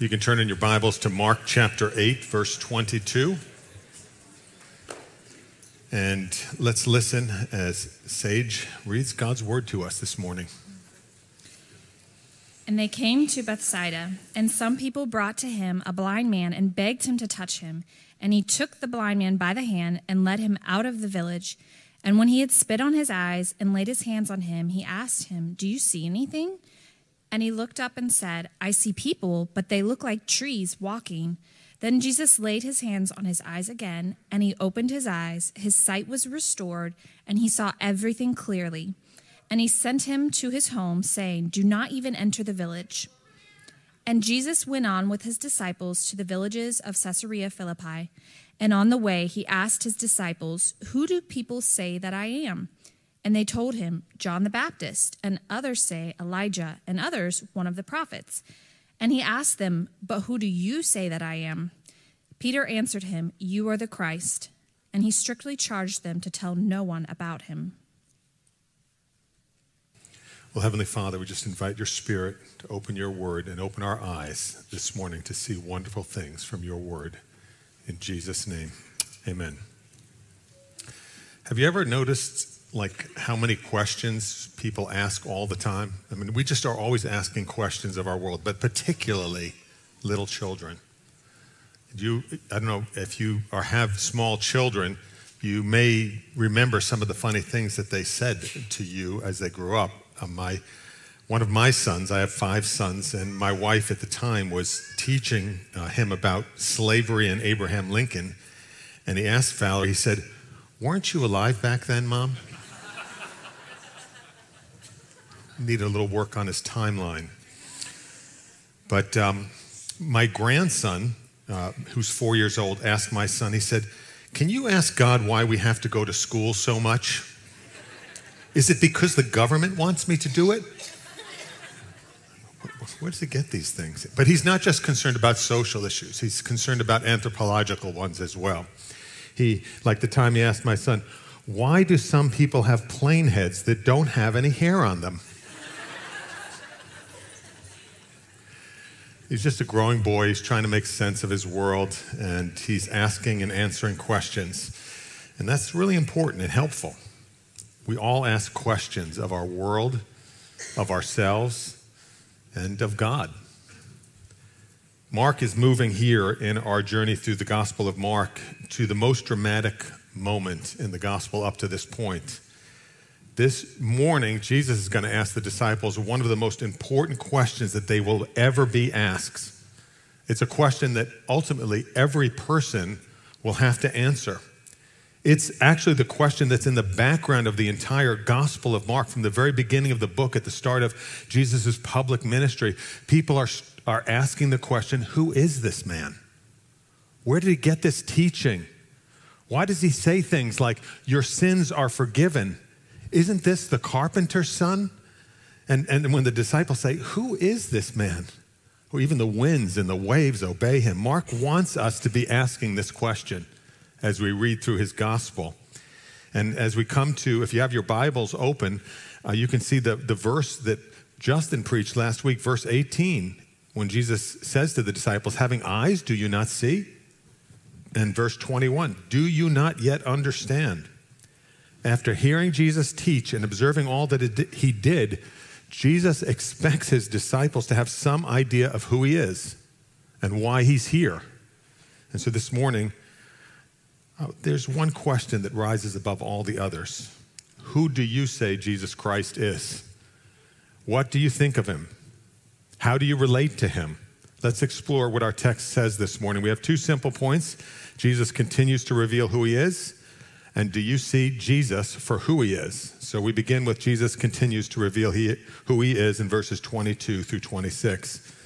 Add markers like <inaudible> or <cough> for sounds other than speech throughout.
You can turn in your Bibles to Mark chapter 8, verse 22. And let's listen as Sage reads God's word to us this morning. And they came to Bethsaida, and some people brought to him a blind man and begged him to touch him. And he took the blind man by the hand and led him out of the village. And when he had spit on his eyes and laid his hands on him, he asked him, Do you see anything? And he looked up and said, I see people, but they look like trees walking. Then Jesus laid his hands on his eyes again, and he opened his eyes. His sight was restored, and he saw everything clearly. And he sent him to his home, saying, Do not even enter the village. And Jesus went on with his disciples to the villages of Caesarea Philippi. And on the way, he asked his disciples, Who do people say that I am? And they told him, John the Baptist, and others say Elijah, and others one of the prophets. And he asked them, But who do you say that I am? Peter answered him, You are the Christ. And he strictly charged them to tell no one about him. Well, Heavenly Father, we just invite your Spirit to open your word and open our eyes this morning to see wonderful things from your word. In Jesus' name, amen. Have you ever noticed like how many questions people ask all the time. I mean, we just are always asking questions of our world, but particularly little children. You, I don't know if you or have small children, you may remember some of the funny things that they said to you as they grew up. Uh, my, one of my sons, I have five sons, and my wife at the time was teaching uh, him about slavery and Abraham Lincoln. And he asked Valerie, he said, Weren't you alive back then, Mom? Need a little work on his timeline. But um, my grandson, uh, who's four years old, asked my son, he said, Can you ask God why we have to go to school so much? Is it because the government wants me to do it? Where does he get these things? But he's not just concerned about social issues, he's concerned about anthropological ones as well. He, like the time he asked my son, why do some people have plain heads that don't have any hair on them? He's just a growing boy. He's trying to make sense of his world, and he's asking and answering questions. And that's really important and helpful. We all ask questions of our world, of ourselves, and of God. Mark is moving here in our journey through the Gospel of Mark to the most dramatic moment in the Gospel up to this point. This morning, Jesus is going to ask the disciples one of the most important questions that they will ever be asked. It's a question that ultimately every person will have to answer. It's actually the question that's in the background of the entire Gospel of Mark from the very beginning of the book at the start of Jesus' public ministry. People are, are asking the question who is this man? Where did he get this teaching? Why does he say things like, Your sins are forgiven? Isn't this the carpenter's son? And, and when the disciples say, Who is this man? Or even the winds and the waves obey him. Mark wants us to be asking this question as we read through his gospel. And as we come to, if you have your Bibles open, uh, you can see the, the verse that Justin preached last week, verse 18, when Jesus says to the disciples, Having eyes, do you not see? And verse 21, Do you not yet understand? After hearing Jesus teach and observing all that he did, Jesus expects his disciples to have some idea of who he is and why he's here. And so this morning, oh, there's one question that rises above all the others Who do you say Jesus Christ is? What do you think of him? How do you relate to him? Let's explore what our text says this morning. We have two simple points. Jesus continues to reveal who he is and do you see Jesus for who he is? So we begin with Jesus continues to reveal he, who he is in verses 22 through 26.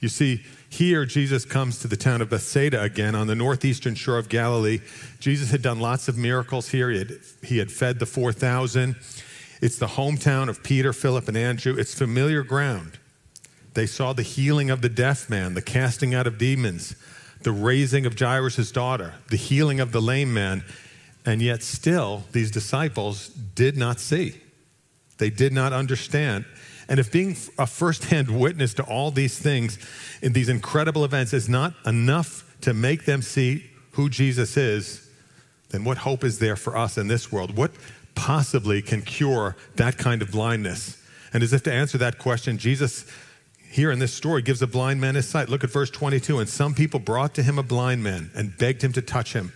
You see, here Jesus comes to the town of Bethsaida again on the northeastern shore of Galilee. Jesus had done lots of miracles here. He had, he had fed the 4,000. It's the hometown of Peter, Philip, and Andrew. It's familiar ground. They saw the healing of the deaf man, the casting out of demons, the raising of Jairus' daughter, the healing of the lame man, and yet, still, these disciples did not see. They did not understand. And if being a firsthand witness to all these things in these incredible events is not enough to make them see who Jesus is, then what hope is there for us in this world? What possibly can cure that kind of blindness? And as if to answer that question, Jesus here in this story gives a blind man his sight. Look at verse 22. And some people brought to him a blind man and begged him to touch him.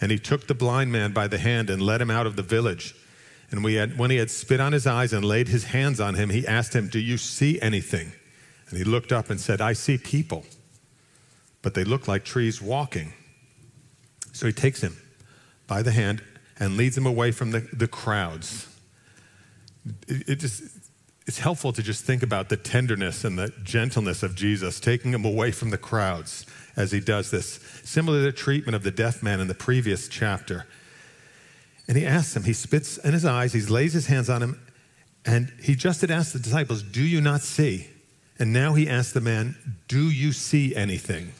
And he took the blind man by the hand and led him out of the village. And had, when he had spit on his eyes and laid his hands on him, he asked him, Do you see anything? And he looked up and said, I see people, but they look like trees walking. So he takes him by the hand and leads him away from the, the crowds. It, it just, it's helpful to just think about the tenderness and the gentleness of Jesus, taking him away from the crowds as he does this, similar to the treatment of the deaf man in the previous chapter. And he asks him, he spits in his eyes, he lays his hands on him, and he just had asked the disciples, Do you not see? And now he asks the man, Do you see anything?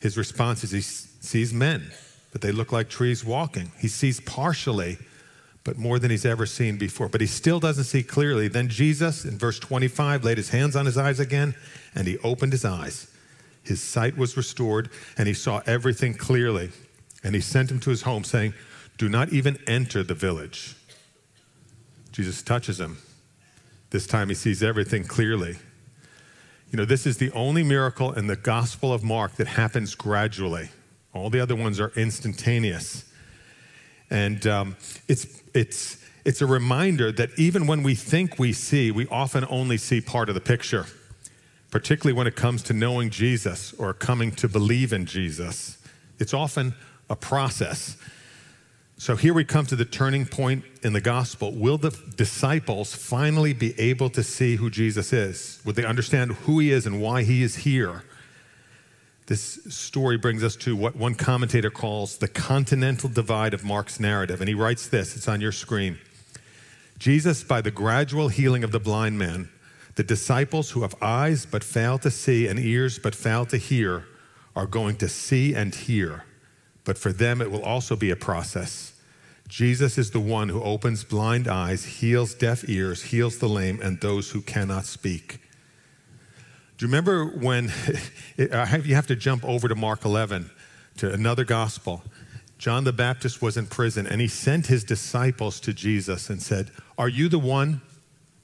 His response is he sees men, but they look like trees walking. He sees partially, but more than he's ever seen before. But he still doesn't see clearly. Then Jesus, in verse 25, laid his hands on his eyes again, and he opened his eyes. His sight was restored, and he saw everything clearly. And he sent him to his home, saying, Do not even enter the village. Jesus touches him. This time he sees everything clearly. You know, this is the only miracle in the Gospel of Mark that happens gradually. All the other ones are instantaneous. And um, it's, it's, it's a reminder that even when we think we see, we often only see part of the picture, particularly when it comes to knowing Jesus or coming to believe in Jesus. It's often a process. So here we come to the turning point in the gospel. Will the disciples finally be able to see who Jesus is? Will they understand who he is and why he is here? This story brings us to what one commentator calls the continental divide of Mark's narrative. And he writes this it's on your screen. Jesus, by the gradual healing of the blind man, the disciples who have eyes but fail to see and ears but fail to hear are going to see and hear. But for them, it will also be a process. Jesus is the one who opens blind eyes, heals deaf ears, heals the lame, and those who cannot speak. Do you remember when <laughs> you have to jump over to Mark 11 to another gospel? John the Baptist was in prison and he sent his disciples to Jesus and said, Are you the one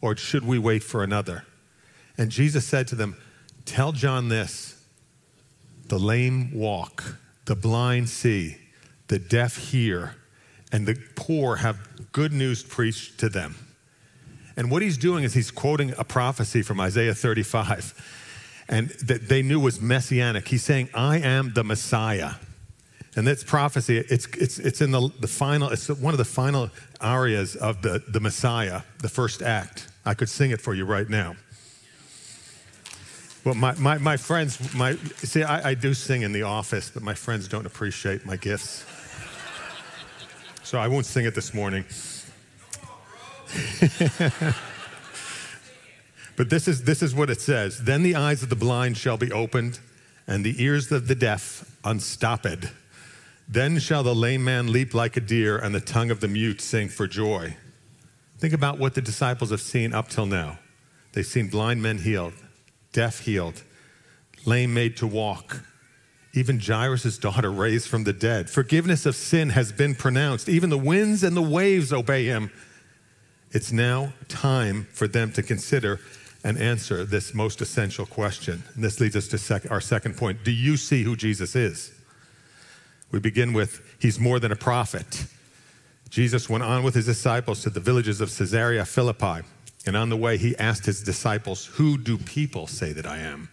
or should we wait for another? And Jesus said to them, Tell John this the lame walk, the blind see, the deaf hear, and the poor have good news preached to them. And what he's doing is he's quoting a prophecy from Isaiah 35 and that they knew was messianic. He's saying, I am the Messiah. And that's prophecy. It's, it's, it's in the, the final, it's one of the final arias of the, the Messiah, the first act. I could sing it for you right now. Well, my, my, my friends, my, see, I, I do sing in the office, but my friends don't appreciate my gifts. So I won't sing it this morning. <laughs> But this is, this is what it says Then the eyes of the blind shall be opened, and the ears of the deaf unstopped. Then shall the lame man leap like a deer, and the tongue of the mute sing for joy. Think about what the disciples have seen up till now. They've seen blind men healed, deaf healed, lame made to walk, even Jairus' daughter raised from the dead. Forgiveness of sin has been pronounced. Even the winds and the waves obey him. It's now time for them to consider and answer this most essential question. And this leads us to sec- our second point. Do you see who Jesus is? We begin with He's more than a prophet. Jesus went on with his disciples to the villages of Caesarea Philippi. And on the way, he asked his disciples, Who do people say that I am?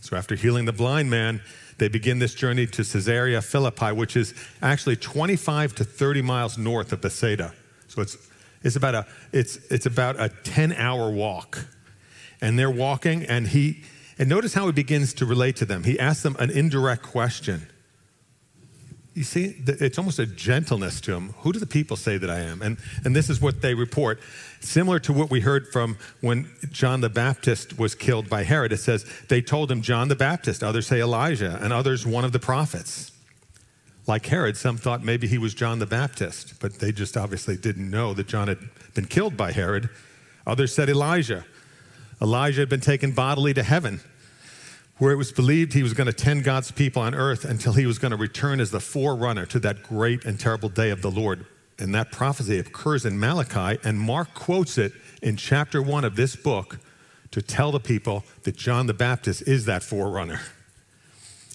So after healing the blind man, they begin this journey to Caesarea Philippi, which is actually 25 to 30 miles north of Bethsaida. So it's, it's, about, a, it's, it's about a 10 hour walk and they're walking, and he, and notice how he begins to relate to them. He asks them an indirect question. You see, it's almost a gentleness to him. Who do the people say that I am? And, and this is what they report. Similar to what we heard from when John the Baptist was killed by Herod, it says, they told him John the Baptist, others say Elijah, and others one of the prophets. Like Herod, some thought maybe he was John the Baptist, but they just obviously didn't know that John had been killed by Herod Others said Elijah. Elijah had been taken bodily to heaven, where it was believed he was going to tend God's people on earth until he was going to return as the forerunner to that great and terrible day of the Lord. And that prophecy occurs in Malachi, and Mark quotes it in chapter one of this book to tell the people that John the Baptist is that forerunner.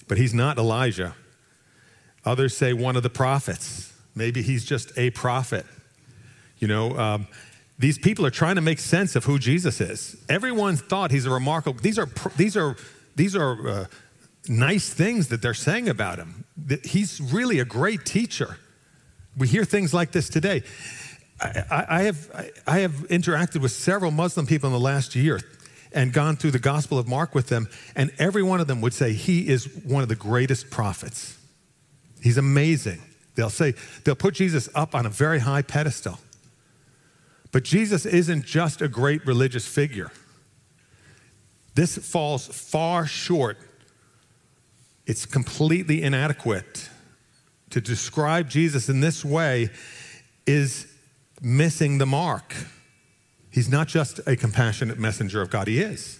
But he's not Elijah. Others say one of the prophets. Maybe he's just a prophet. You know, um, these people are trying to make sense of who Jesus is. Everyone thought he's a remarkable. These are these are these are uh, nice things that they're saying about him. That he's really a great teacher. We hear things like this today. I, I have I have interacted with several Muslim people in the last year and gone through the Gospel of Mark with them, and every one of them would say he is one of the greatest prophets. He's amazing. They'll say, they'll put Jesus up on a very high pedestal. But Jesus isn't just a great religious figure. This falls far short. It's completely inadequate. To describe Jesus in this way is missing the mark. He's not just a compassionate messenger of God, he is.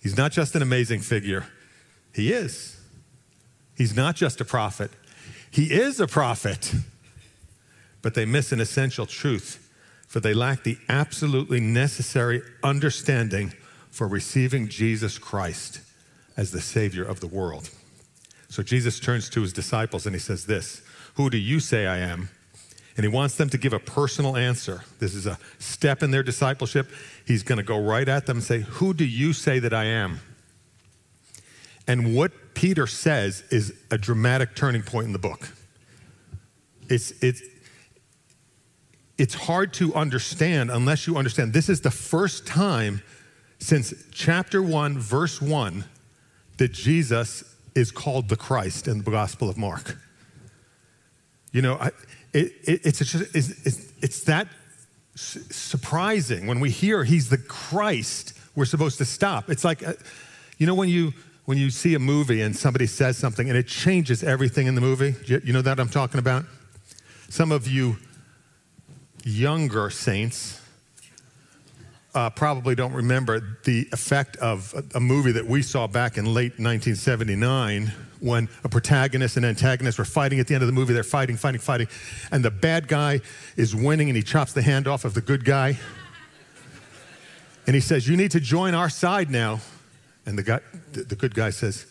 He's not just an amazing figure, he is. He's not just a prophet, he is a prophet. But they miss an essential truth, for they lack the absolutely necessary understanding for receiving Jesus Christ as the Savior of the world. So Jesus turns to his disciples and he says, This, who do you say I am? And he wants them to give a personal answer. This is a step in their discipleship. He's going to go right at them and say, Who do you say that I am? And what Peter says is a dramatic turning point in the book. It's, it's, it's hard to understand unless you understand. This is the first time since chapter 1, verse 1, that Jesus is called the Christ in the Gospel of Mark. You know, I, it, it, it's, just, it's, it's, that surprising when we hear he's the Christ, we're supposed to stop. It's like, uh, you know, when you when you see a movie and somebody says something and it changes everything in the movie. You know that I'm talking about? Some of you younger saints uh, probably don't remember the effect of a, a, movie that we saw back in late 1979 when a protagonist and antagonist were fighting at the end of the movie. They're fighting, fighting, fighting, and the bad guy is winning and he chops the hand off of the good guy. And he says, You need to join our side now. And the, guy, the, good guy says,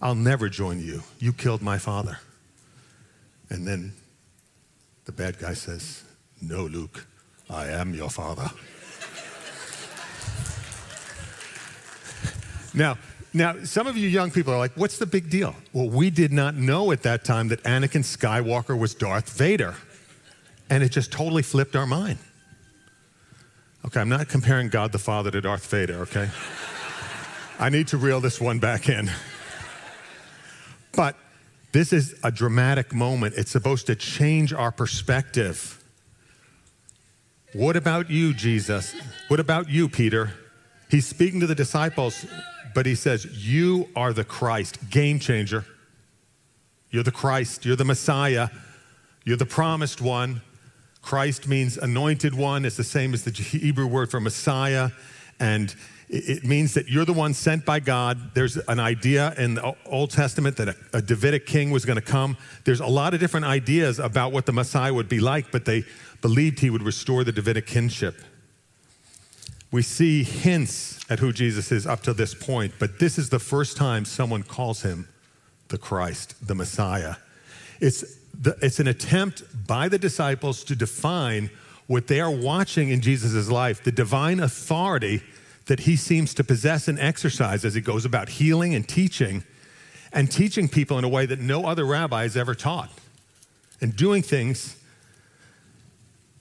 I'll never join you. You killed my father. And then the bad guy says, No, Luke, I am your father. now, now, some of you young people are like, what's the big deal? Well, we did not know at that time that Anakin Skywalker was Darth Vader. And it just totally flipped our mind. Okay, I'm not comparing God the Father to Darth Vader, okay? I need to reel this one back in. But this is a dramatic moment. It's supposed to change our perspective. What about you, Jesus? What about you, Peter? He's speaking to the disciples, but he says, You are the Christ, game changer. You're the Christ, you're the Messiah, you're the promised one. Christ means anointed one, it's the same as the Hebrew word for Messiah. And it means that you're the one sent by God. There's an idea in the Old Testament that a, Davidic king was going to come. There's a lot of different ideas about what the Messiah would be like, but they believed he would restore the Davidic kinship. We see hints at who Jesus is up to this point, but this is the first time someone calls him the Christ, the Messiah. It's, the, it's an attempt by the disciples to define what they are watching in Jesus' life, the divine authority that he seems to possess and exercise as he goes about healing and teaching, and teaching people in a way that no other rabbi has ever taught, and doing things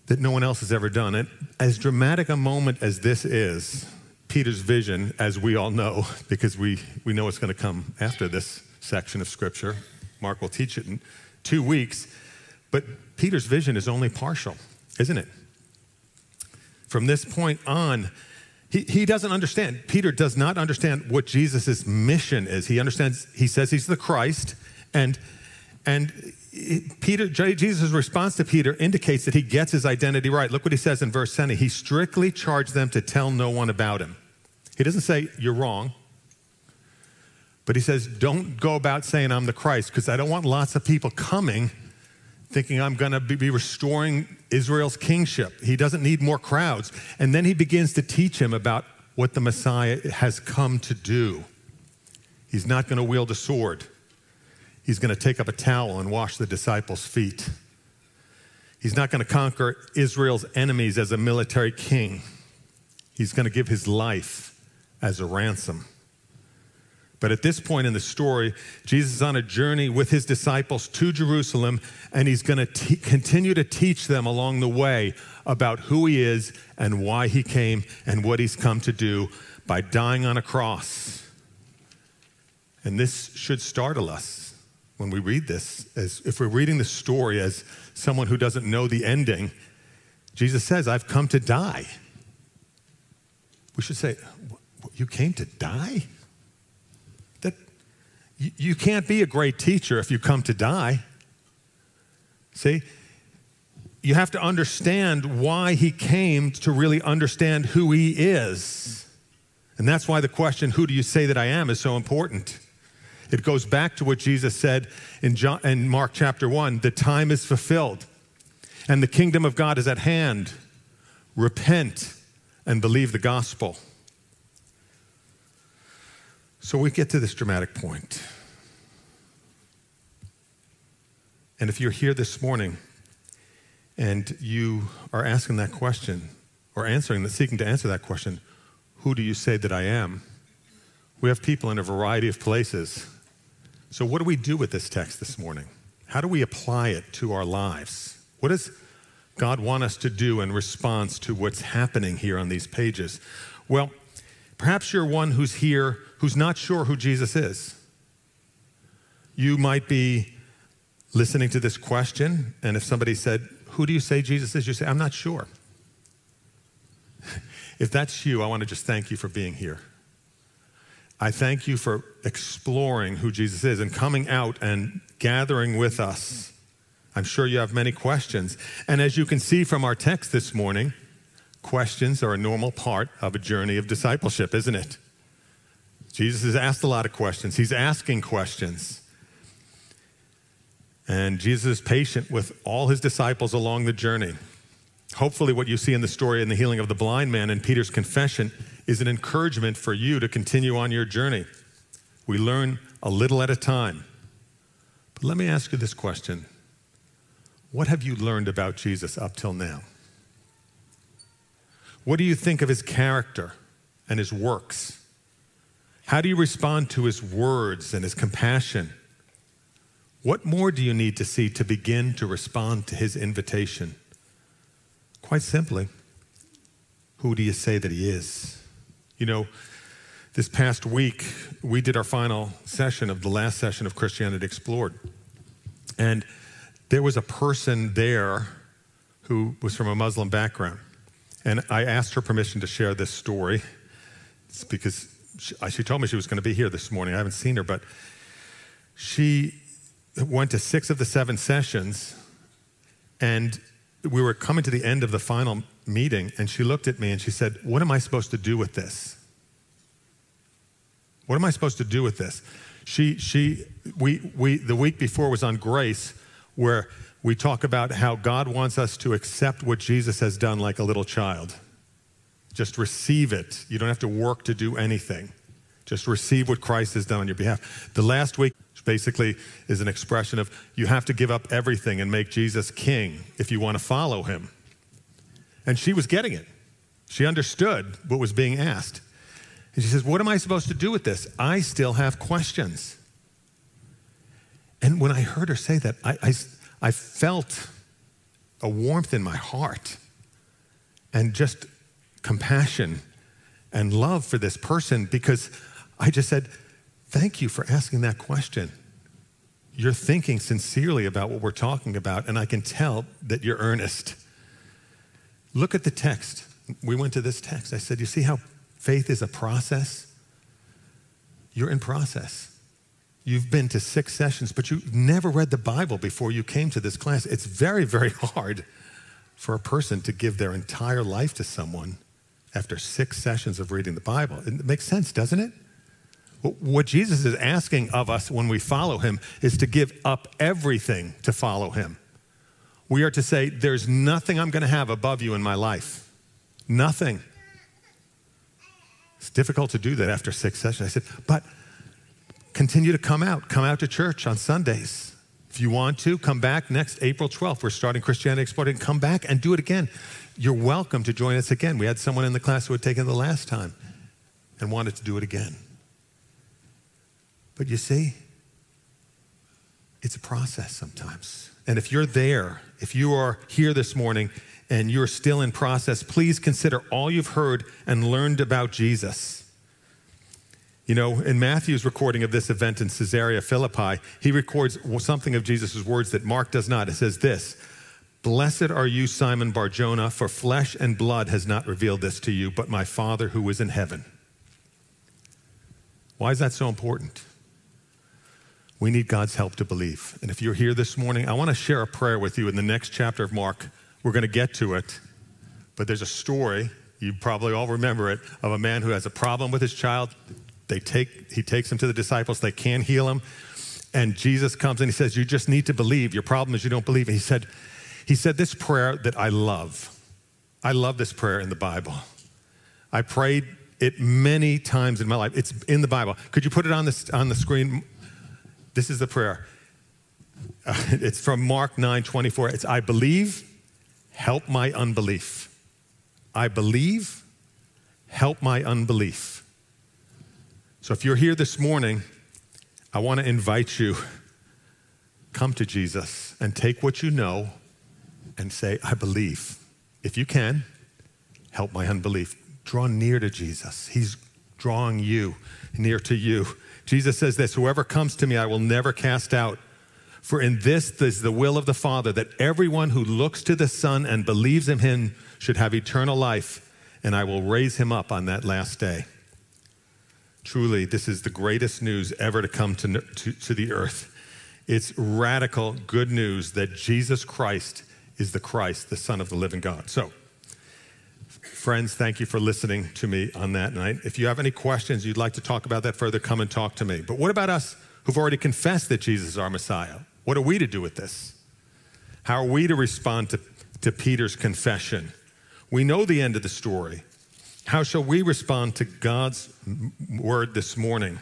that no one else has ever done. And as dramatic a moment as this is, Peter's vision, as we all know, <laughs> because we, we know it's going to come after this section of scripture. Mark will teach it in two weeks. But Peter's vision is only partial, isn't it? From this point on, he, he doesn't understand. Peter does not understand what Jesus' mission is. He understands, he says he's the Christ, and, and Peter, Jesus' response to Peter indicates that he gets his identity right. Look what he says in verse 10. He strictly charged them to tell no one about him. He doesn't say, You're wrong. But he says, Don't go about saying I'm the Christ, because I don't want lots of people coming thinking I'm going to be restoring Israel's kingship. He doesn't need more crowds. And then he begins to teach him about what the Messiah has come to do. He's not going to wield a sword. He's going to take up a towel and wash the disciples' feet. He's not going to conquer Israel's enemies as a military king. He's going to give his life as a ransom. But at this point in the story, Jesus is on a journey with his disciples to Jerusalem, and he's going to continue to teach them along the way about who he is and why he came and what he's come to do by dying on a cross. And this should startle us when we read this, as if we're reading the story as someone who doesn't know the ending, Jesus says, I've come to die. We should say, You came to die? You can't be a great teacher if you come to die. See? You have to understand why he came to really understand who he is. And that's why the question, Who do you say that I am, is so important. It goes back to what Jesus said in, John, in Mark chapter 1 the time is fulfilled, and the kingdom of God is at hand. Repent and believe the gospel. So we get to this dramatic point. And if you're here this morning and you are asking that question or answering that, seeking to answer that question, who do you say that I am? We have people in a variety of places so, what do we do with this text this morning? How do we apply it to our lives? What does God want us to do in response to what's happening here on these pages? Well, perhaps you're one who's here who's not sure who Jesus is. You might be listening to this question, and if somebody said, Who do you say Jesus is? You say, I'm not sure. <laughs> if that's you, I want to just thank you for being here. I thank you for exploring who Jesus is and coming out and gathering with us. I'm sure you have many questions. And as you can see from our text this morning, questions are a normal part of a journey of discipleship, isn't it? Jesus has asked a lot of questions, he's asking questions. And Jesus is patient with all his disciples along the journey. Hopefully, what you see in the story in the healing of the blind man and Peter's confession is an encouragement for you to continue on your journey. We learn a little at a time. But let me ask you this question What have you learned about Jesus up till now? What do you think of his character and his works? How do you respond to his words and his compassion? What more do you need to see to begin to respond to his invitation? Quite simply, who do you say that he is? You know, this past week, we did our final session of the last session of Christianity Explored. And there was a person there who was from a Muslim background. And I asked her permission to share this story. It's because she, she told me she was going to be here this morning. I haven't seen her, but she went to six of the seven sessions. And we were coming to the end of the final meeting, and she looked at me and she said, What am I supposed to do with this? What am I supposed to do with this? She, she, we, we, the week before was on grace, where we talk about how God wants us to accept what Jesus has done like a little child. Just receive it. You don't have to work to do anything. Just receive what Christ has done on your behalf. The last week basically is an expression of you have to give up everything and make Jesus king if you want to follow him. And she was getting it. She understood what was being asked. And she says, What am I supposed to do with this? I still have questions. And when I heard her say that, I, I, I felt a warmth in my heart and just compassion and love for this person because I just said, Thank you for asking that question. You're thinking sincerely about what we're talking about, and I can tell that you're earnest. Look at the text. We went to this text. I said, You see how faith is a process? You're in process. You've been to six sessions, but you never read the Bible before you came to this class. It's very, very hard for a person to give their entire life to someone after six sessions of reading the Bible. It makes sense, doesn't it? What Jesus is asking of us when we follow him is to give up everything to follow him. We are to say, There's nothing I'm going to have above you in my life. Nothing. It's difficult to do that after six sessions. I said, But continue to come out. Come out to church on Sundays. If you want to, come back next April 12th. We're starting Christianity Explored. Come back and do it again. You're welcome to join us again. We had someone in the class who had taken the last time and wanted to do it again. But you see, it's a process sometimes. And if you're there, if you are here this morning and you're still in process, please consider all you've heard and learned about Jesus. You know, in Matthew's recording of this event in Caesarea Philippi, he records something of Jesus' words that Mark does not. It says this Blessed are you, Simon Barjona, for flesh and blood has not revealed this to you, but my Father who is in heaven. Why is that so important? We need God's help to believe. And if you're here this morning, I want to share a prayer with you in the next chapter of Mark. We're going to get to it, but there's a story, you probably all remember it, of a man who has a problem with his child. They take, he takes him to the disciples, they can't heal him. And Jesus comes and he says, You just need to believe. Your problem is you don't believe. He said, he said this prayer that I love. I love this prayer in the Bible. I prayed it many times in my life. It's in the Bible. Could you put it on the, on the screen? This is the prayer. Uh, <laughs> it's from Mark 9 24. It's I believe, help my unbelief. I believe, help my unbelief. So if you're here this morning, I want to invite you come to Jesus and take what you know and say, I believe. If you can, help my unbelief. Draw near to Jesus. He's drawing you near to you. Jesus says this Whoever comes to me, I will never cast out. For in this is the will of the Father, that everyone who looks to the Son and believes in him should have eternal life, and I will raise him up on that last day. Truly, this is the greatest news ever to come to, to, to the earth. It's radical good news that Jesus Christ is the Christ, the Son of the living God. So, Friends, thank you for listening to me on that night. If you have any questions, you'd like to talk about that further, come and talk to me. But what about us who've already confessed that Jesus is our Messiah? What are we to do with this? How are we to respond to, to Peter's confession? We know the end of the story. How shall we respond to God's word this morning?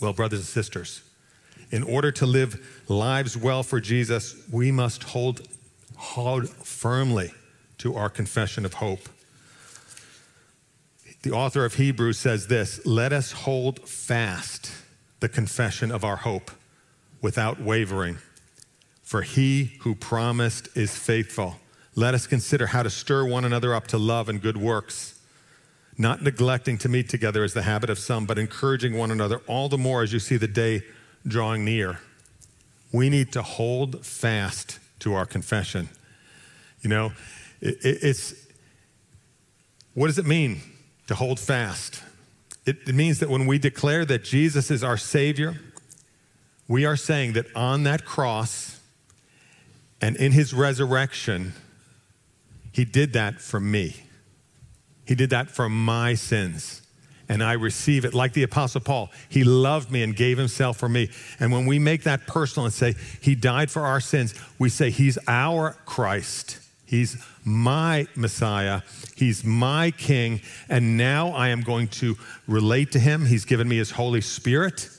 Well, brothers and sisters, in order to live lives well for Jesus, we must hold, hold firmly to our confession of hope. The author of Hebrews says this Let us hold fast the confession of our hope without wavering, for he who promised is faithful. Let us consider how to stir one another up to love and good works, not neglecting to meet together as the habit of some, but encouraging one another all the more as you see the day drawing near. We need to hold fast to our confession. You know, it, it, it's what does it mean to hold fast? It, it means that when we declare that Jesus is our Savior, we are saying that on that cross and in his resurrection, he did that for me. He did that for my sins. And I receive it like the Apostle Paul. He loved me and gave himself for me. And when we make that personal and say, He died for our sins, we say, He's our Christ. He's my Messiah. He's my King. And now I am going to relate to him. He's given me his Holy Spirit.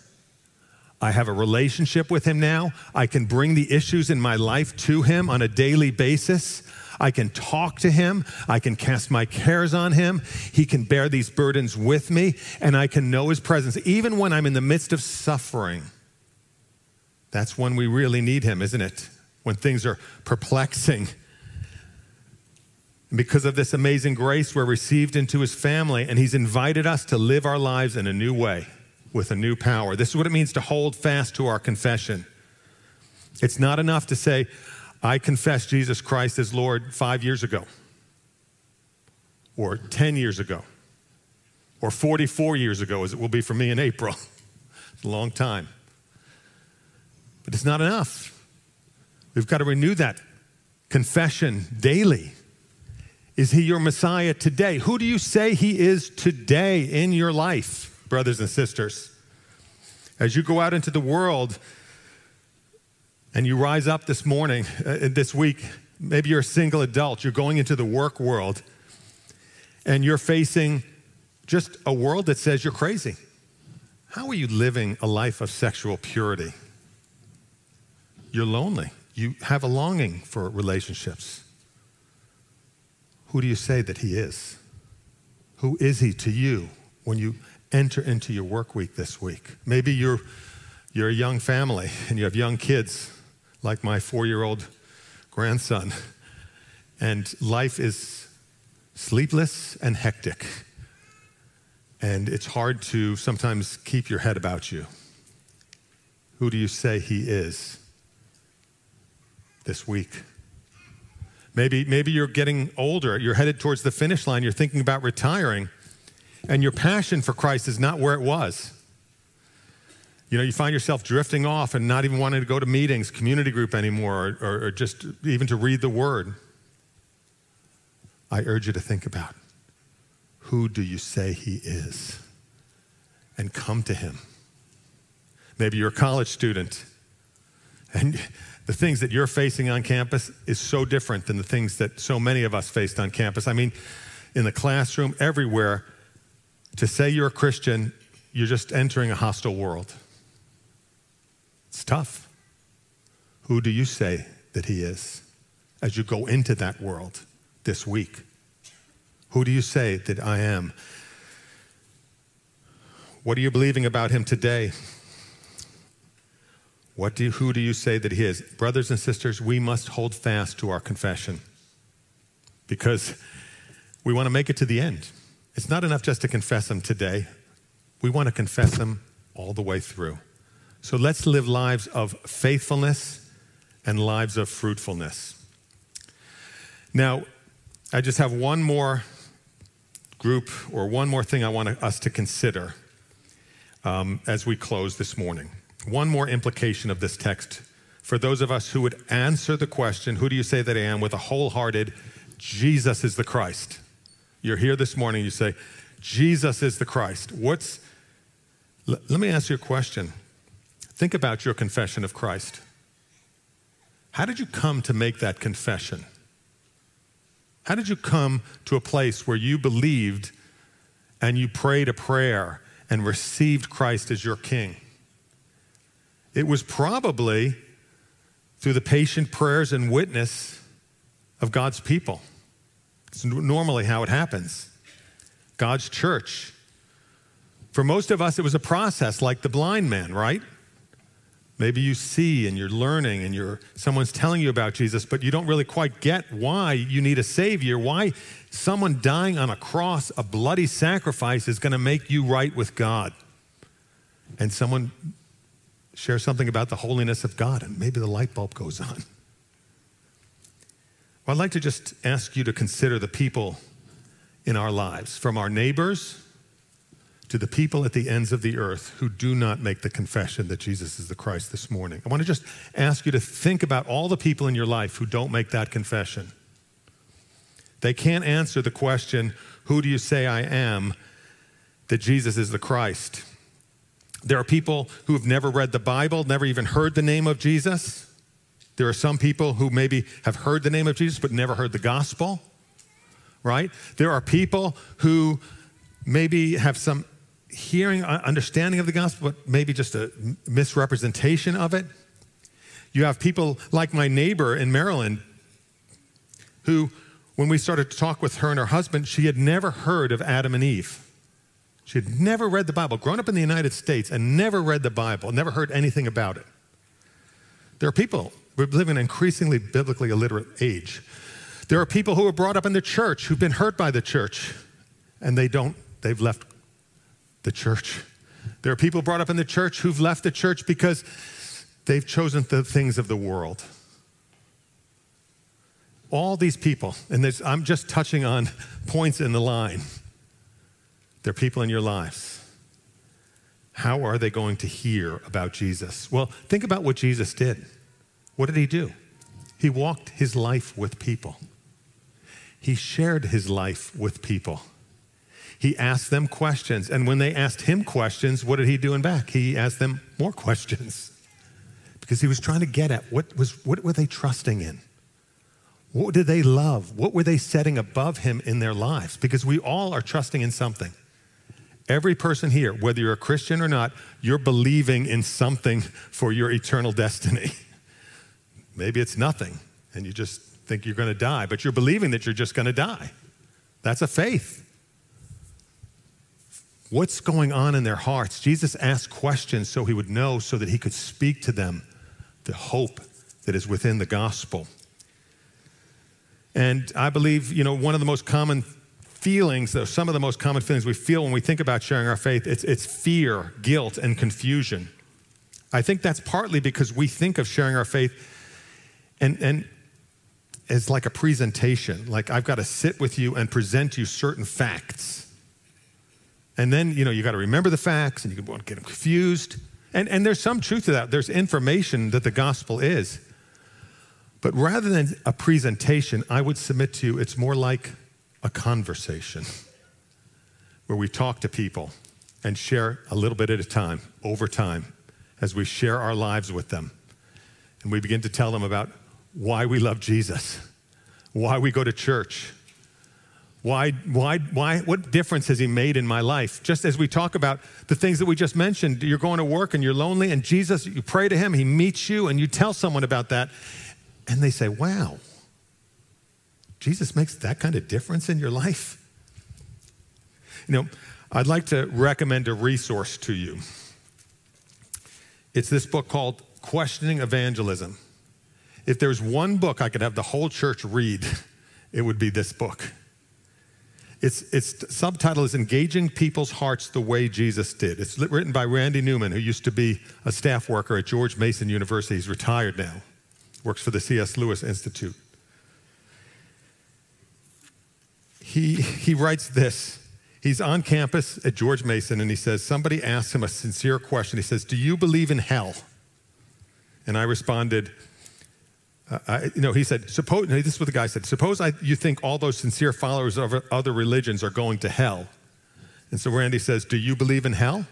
I have a relationship with him now. I can bring the issues in my life to him on a daily basis. I can talk to him. I can cast my cares on him. He can bear these burdens with me, and I can know his presence even when I'm in the midst of suffering. That's when we really need him, isn't it? When things are perplexing and because of this amazing grace, we're received into his family, and he's invited us to live our lives in a new way with a new power. This is what it means to hold fast to our confession. It's not enough to say, I confessed Jesus Christ as Lord five years ago, or 10 years ago, or 44 years ago, as it will be for me in April. It's a long time. But it's not enough. We've got to renew that confession daily. Is he your Messiah today? Who do you say he is today in your life, brothers and sisters? As you go out into the world and you rise up this morning, uh, this week, maybe you're a single adult, you're going into the work world, and you're facing just a world that says you're crazy. How are you living a life of sexual purity? You're lonely. You have a longing for relationships. Who do you say that he is? Who is he to you when you enter into your work week this week? Maybe you're, you're a young family and you have young kids, like my four year old grandson, and life is sleepless and hectic. And it's hard to sometimes keep your head about you. Who do you say he is this week? Maybe, maybe you're getting older, you're headed towards the finish line, you're thinking about retiring, and your passion for Christ is not where it was. You know, you find yourself drifting off and not even wanting to go to meetings, community group anymore, or, or, or just even to read the word. I urge you to think about who do you say he is? And come to him. Maybe you're a college student and the things that you're facing on campus is so different than the things that so many of us faced on campus. I mean, in the classroom, everywhere, to say you're a Christian, you're just entering a hostile world. It's tough. Who do you say that he is as you go into that world this week? Who do you say that I am? What are you believing about him today? What do you, who do you say that he is? Brothers and sisters, we must hold fast to our confession because we want to make it to the end. It's not enough just to confess him today. We want to confess him all the way through. So let's live lives of faithfulness and lives of fruitfulness. Now, I just have one more group or one more thing I want us to consider um, as we close this morning. One more implication of this text for those of us who would answer the question, Who do you say that I am? with a wholehearted, Jesus is the Christ. You're here this morning, you say, Jesus is the Christ. What's, let me ask you a question. Think about your confession of Christ. How did you come to make that confession? How did you come to a place where you believed and you prayed a prayer and received Christ as your king? It was probably through the patient prayers and witness of God's people. It's normally how it happens. God's church. For most of us, it was a process like the blind man, right? Maybe you see and you're learning and you're someone's telling you about Jesus, but you don't really quite get why you need a savior, why someone dying on a cross, a bloody sacrifice is going to make you right with God. And someone shares something about the holiness of God and maybe the light bulb goes on. Well, I'd like to just ask you to consider the people in our lives, from our neighbors to the people at the ends of the earth who do not make the confession that Jesus is the Christ this morning. I want to just ask you to think about all the people in your life who don't make that confession. They can't answer the question, Who do you say I am? that Jesus is the Christ. There are people who have never read the Bible, never even heard the name of Jesus. There are some people who maybe have heard the name of Jesus but never heard the gospel, right? There are people who maybe have some hearing, uh, understanding of the gospel, but maybe just a misrepresentation of it. You have people like my neighbor in Maryland who, when we started to talk with her and her husband, she had never heard of Adam and Eve. She had never read the Bible, grown up in the United States and never read the Bible, never heard anything about it. There are people, we live in an increasingly biblically illiterate age. There are people who were brought up in the church who've been hurt by the church and they don't, they've left the church. There are people brought up in the church who've left the church because they've chosen the things of the world. All these people, and this, I'm just touching on <laughs> points in the line, they're people in your lives. how are they going to hear about Jesus? Well, think about what Jesus did. What did he do? He walked his life with people, he shared his life with people. He asked them questions. And when they asked him questions, what did he do in back? He asked them more questions because he was trying to get at what, was, what were they trusting in? What did they love? What were they setting above him in their lives? Because we all are trusting in something. Every person here, whether you're a Christian or not, you're believing in something <laughs> for your eternal destiny. <laughs> Maybe it's nothing, and you just think you're going to die, but you're believing that you're just going to die. That's a faith. What's going on in their hearts? Jesus asked questions so he would know, so that he could speak to them the hope that is within the gospel. And I believe, you know, one of the most common feelings, though, some of the most common feelings we feel when we think about sharing our faith, it's, it's fear, guilt, and confusion. I think that's partly because we think of sharing our faith and, and as like a presentation, like I've got to sit with you and present you certain facts. And then, you know, you got to remember the facts and you can get them confused. And, and there's some truth to that. There's information that the gospel is. But rather than a presentation, I would submit to you it's more like a conversation where we talk to people and share a little bit at a time, over time, as we share our lives with them. And we begin to tell them about why we love Jesus, why we go to church, why, why, why, what difference has he made in my life? Just as we talk about the things that we just mentioned, you're going to work and you're lonely, and Jesus, you pray to him, he meets you, and you tell someone about that, and they say, Wow, Jesus makes that kind of difference in your life? You know, I'd like to recommend a resource to you. It's this book called Questioning Evangelism. If there's one book I could have the whole church read, <laughs> it would be this book. Its, its subtitle is Engaging People's Hearts the Way Jesus Did. It's written by Randy Newman, who used to be a staff worker at George Mason University. He's retired now, works for the C.S. Lewis Institute. he, he writes this. He's on campus at George Mason and he says, Somebody asks him a sincere question. He says, Do you believe in hell? And I responded, uh, I, you know, he said, suppose, this is what the guy said, suppose I, you think all those sincere followers of other religions are going to hell. And so Randy says, Do you believe in hell?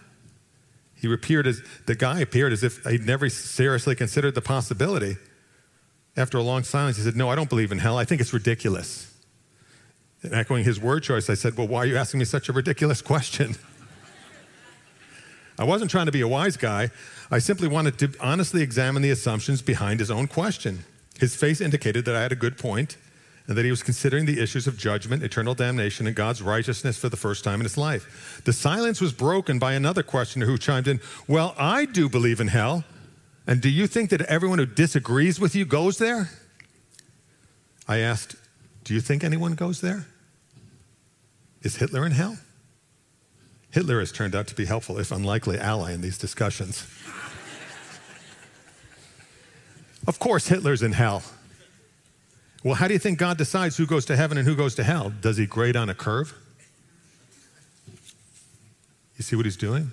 He appeared as, the guy appeared as if he'd never seriously considered the possibility. After a long silence, he said, No, I don't believe in hell. I think it's ridiculous. And echoing his word choice, I said, Well, why are you asking me such a ridiculous question? <laughs> I wasn't trying to be a wise guy. I simply wanted to honestly examine the assumptions behind his own question. His face indicated that I had a good point and that he was considering the issues of judgment, eternal damnation, and God's righteousness for the first time in his life. The silence was broken by another questioner who chimed in, Well, I do believe in hell. And do you think that everyone who disagrees with you goes there? I asked, do you think anyone goes there? Is Hitler in hell? Hitler has turned out to be helpful, if unlikely, ally in these discussions. Of course, Hitler's in hell. Well, how do you think God decides who goes to heaven and who goes to hell? Does he grade on a curve? You see what he's doing?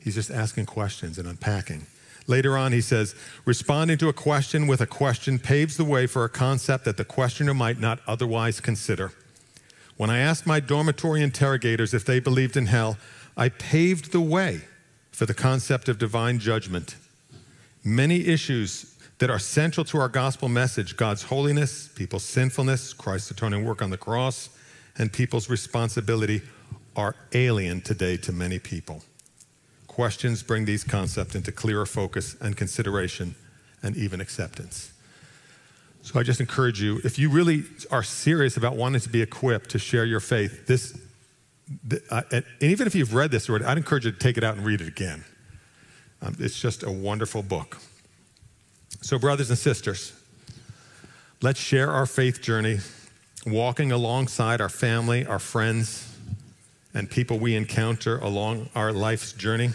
He's just asking questions and unpacking. Later on, he says, responding to a question with a question paves the way for a concept that the questioner might not otherwise consider. When I asked my dormitory interrogators if they believed in hell, I paved the way for the concept of divine judgment. Many issues that are central to our gospel message God's holiness, people's sinfulness, Christ's atoning work on the cross, and people's responsibility are alien today to many people. Questions bring these concepts into clearer focus and consideration and even acceptance. So I just encourage you, if you really are serious about wanting to be equipped to share your faith, this, uh, and even if you've read this already, I'd encourage you to take it out and read it again. Um, it's just a wonderful book. So, brothers and sisters, let's share our faith journey, walking alongside our family, our friends, and people we encounter along our life's journey.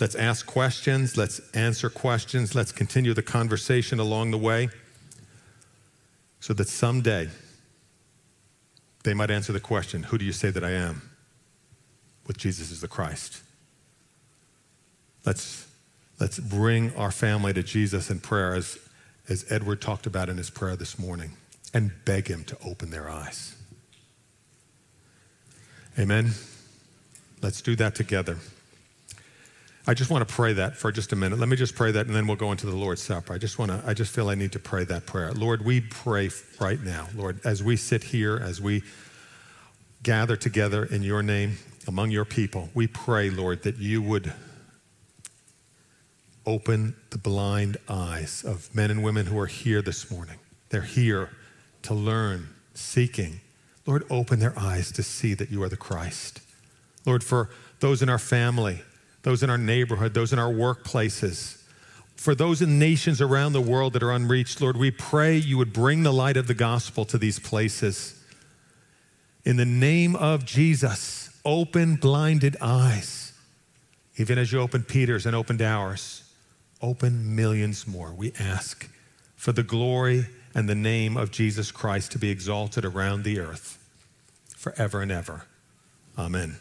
Let's ask questions, let's answer questions, let's continue the conversation along the way so that someday they might answer the question Who do you say that I am? with Jesus as the Christ. Let's, let's bring our family to Jesus in prayer, as, as Edward talked about in his prayer this morning, and beg him to open their eyes. Amen. Let's do that together. I just want to pray that for just a minute. Let me just pray that and then we'll go into the Lord's Supper. I just want to I just feel I need to pray that prayer. Lord, we pray right now. Lord, as we sit here, as we gather together in your name among your people, we pray, Lord, that you would open the blind eyes of men and women who are here this morning. They're here to learn, seeking. Lord, open their eyes to see that you are the Christ. Lord, for those in our family, those in our neighborhood, those in our workplaces, for those in nations around the world that are unreached, Lord, we pray you would bring the light of the gospel to these places. In the name of Jesus, open blinded eyes, even as you opened Peter's and opened ours. Open millions more, we ask, for the glory and the name of Jesus Christ to be exalted around the earth forever and ever. Amen.